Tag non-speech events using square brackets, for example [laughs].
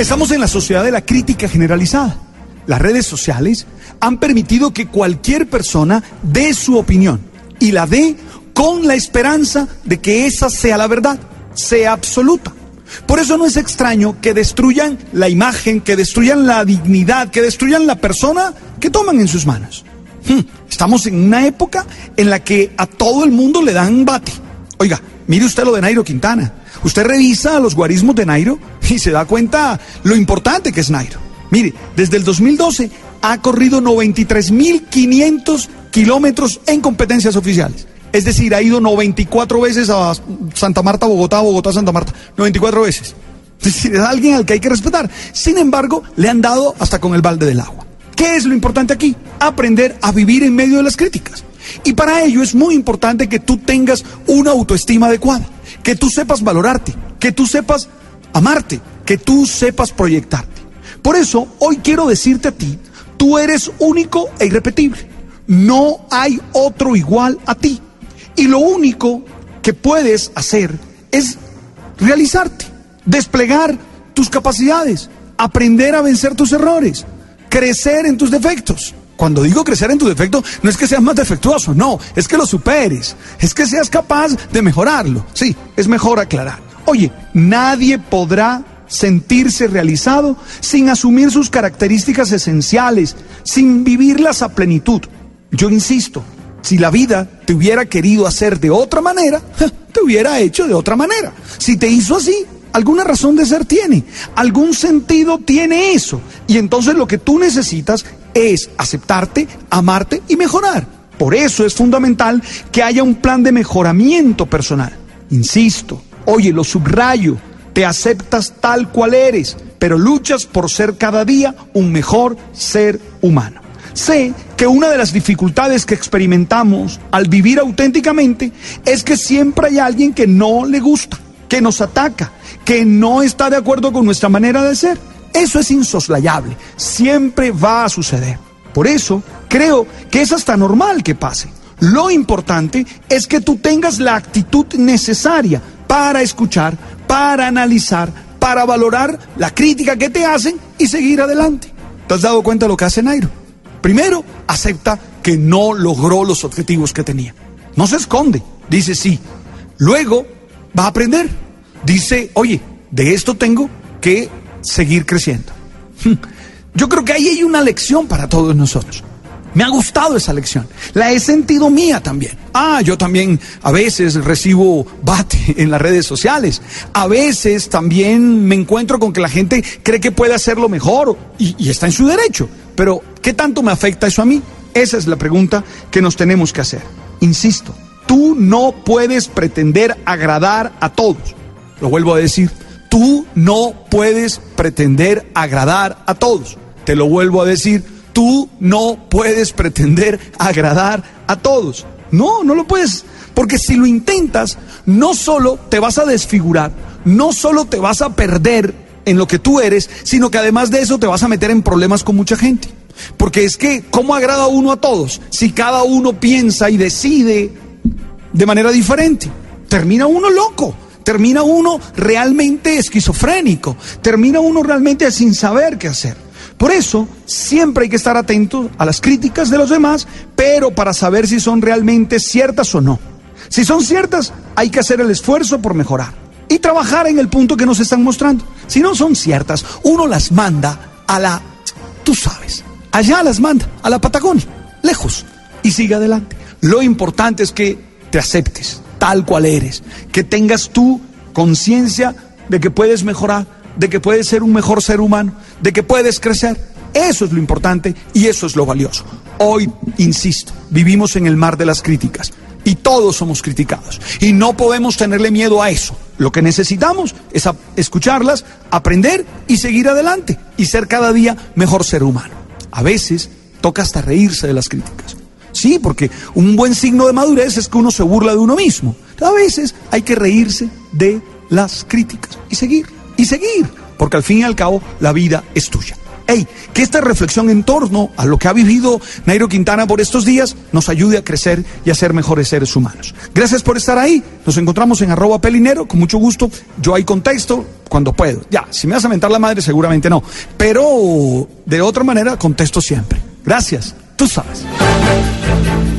Estamos en la sociedad de la crítica generalizada. Las redes sociales han permitido que cualquier persona dé su opinión y la dé con la esperanza de que esa sea la verdad, sea absoluta. Por eso no es extraño que destruyan la imagen, que destruyan la dignidad, que destruyan la persona que toman en sus manos. Hmm, estamos en una época en la que a todo el mundo le dan bate. Oiga, mire usted lo de Nairo Quintana. Usted revisa los guarismos de Nairo y se da cuenta lo importante que es Nairo. Mire, desde el 2012 ha corrido 93.500 kilómetros en competencias oficiales. Es decir, ha ido 94 veces a Santa Marta, Bogotá, Bogotá, Santa Marta. 94 veces. Es decir, es alguien al que hay que respetar. Sin embargo, le han dado hasta con el balde del agua. ¿Qué es lo importante aquí? Aprender a vivir en medio de las críticas. Y para ello es muy importante que tú tengas una autoestima adecuada, que tú sepas valorarte, que tú sepas amarte, que tú sepas proyectarte. Por eso, hoy quiero decirte a ti, tú eres único e irrepetible. No hay otro igual a ti. Y lo único que puedes hacer es realizarte, desplegar tus capacidades, aprender a vencer tus errores, crecer en tus defectos. Cuando digo crecer en tu defecto, no es que seas más defectuoso, no, es que lo superes, es que seas capaz de mejorarlo. Sí, es mejor aclarar. Oye, nadie podrá sentirse realizado sin asumir sus características esenciales, sin vivirlas a plenitud. Yo insisto, si la vida te hubiera querido hacer de otra manera, te hubiera hecho de otra manera. Si te hizo así, alguna razón de ser tiene, algún sentido tiene eso. Y entonces lo que tú necesitas es aceptarte, amarte y mejorar. Por eso es fundamental que haya un plan de mejoramiento personal. Insisto, oye, lo subrayo, te aceptas tal cual eres, pero luchas por ser cada día un mejor ser humano. Sé que una de las dificultades que experimentamos al vivir auténticamente es que siempre hay alguien que no le gusta, que nos ataca, que no está de acuerdo con nuestra manera de ser. Eso es insoslayable, siempre va a suceder. Por eso creo que es hasta normal que pase. Lo importante es que tú tengas la actitud necesaria para escuchar, para analizar, para valorar la crítica que te hacen y seguir adelante. ¿Te has dado cuenta de lo que hace Nairo? Primero, acepta que no logró los objetivos que tenía. No se esconde, dice sí. Luego, va a aprender. Dice, oye, de esto tengo que seguir creciendo. Yo creo que ahí hay una lección para todos nosotros. Me ha gustado esa lección. La he sentido mía también. Ah, yo también a veces recibo bate [laughs] en las redes sociales. A veces también me encuentro con que la gente cree que puede hacerlo mejor y, y está en su derecho. Pero, ¿qué tanto me afecta eso a mí? Esa es la pregunta que nos tenemos que hacer. Insisto, tú no puedes pretender agradar a todos. Lo vuelvo a decir, tú no puedes pretender agradar a todos. Te lo vuelvo a decir, tú no puedes pretender agradar a todos. No, no lo puedes. Porque si lo intentas, no solo te vas a desfigurar, no solo te vas a perder en lo que tú eres, sino que además de eso te vas a meter en problemas con mucha gente. Porque es que, ¿cómo agrada uno a todos? Si cada uno piensa y decide de manera diferente, termina uno loco termina uno realmente esquizofrénico, termina uno realmente sin saber qué hacer. Por eso siempre hay que estar atento a las críticas de los demás, pero para saber si son realmente ciertas o no. Si son ciertas, hay que hacer el esfuerzo por mejorar y trabajar en el punto que nos están mostrando. Si no son ciertas, uno las manda a la, tú sabes, allá las manda, a la Patagonia, lejos, y sigue adelante. Lo importante es que te aceptes, tal cual eres, que tengas tú conciencia de que puedes mejorar, de que puedes ser un mejor ser humano, de que puedes crecer. Eso es lo importante y eso es lo valioso. Hoy, insisto, vivimos en el mar de las críticas y todos somos criticados y no podemos tenerle miedo a eso. Lo que necesitamos es escucharlas, aprender y seguir adelante y ser cada día mejor ser humano. A veces toca hasta reírse de las críticas. Sí, porque un buen signo de madurez es que uno se burla de uno mismo. A veces hay que reírse de las críticas y seguir, y seguir, porque al fin y al cabo la vida es tuya. hey, que esta reflexión en torno a lo que ha vivido Nairo Quintana por estos días nos ayude a crecer y a ser mejores seres humanos. Gracias por estar ahí. Nos encontramos en arroba pelinero, con mucho gusto. Yo ahí contesto cuando puedo. Ya, si me vas a mentar la madre, seguramente no. Pero de otra manera contesto siempre. Gracias. Tú sabes. Thank you.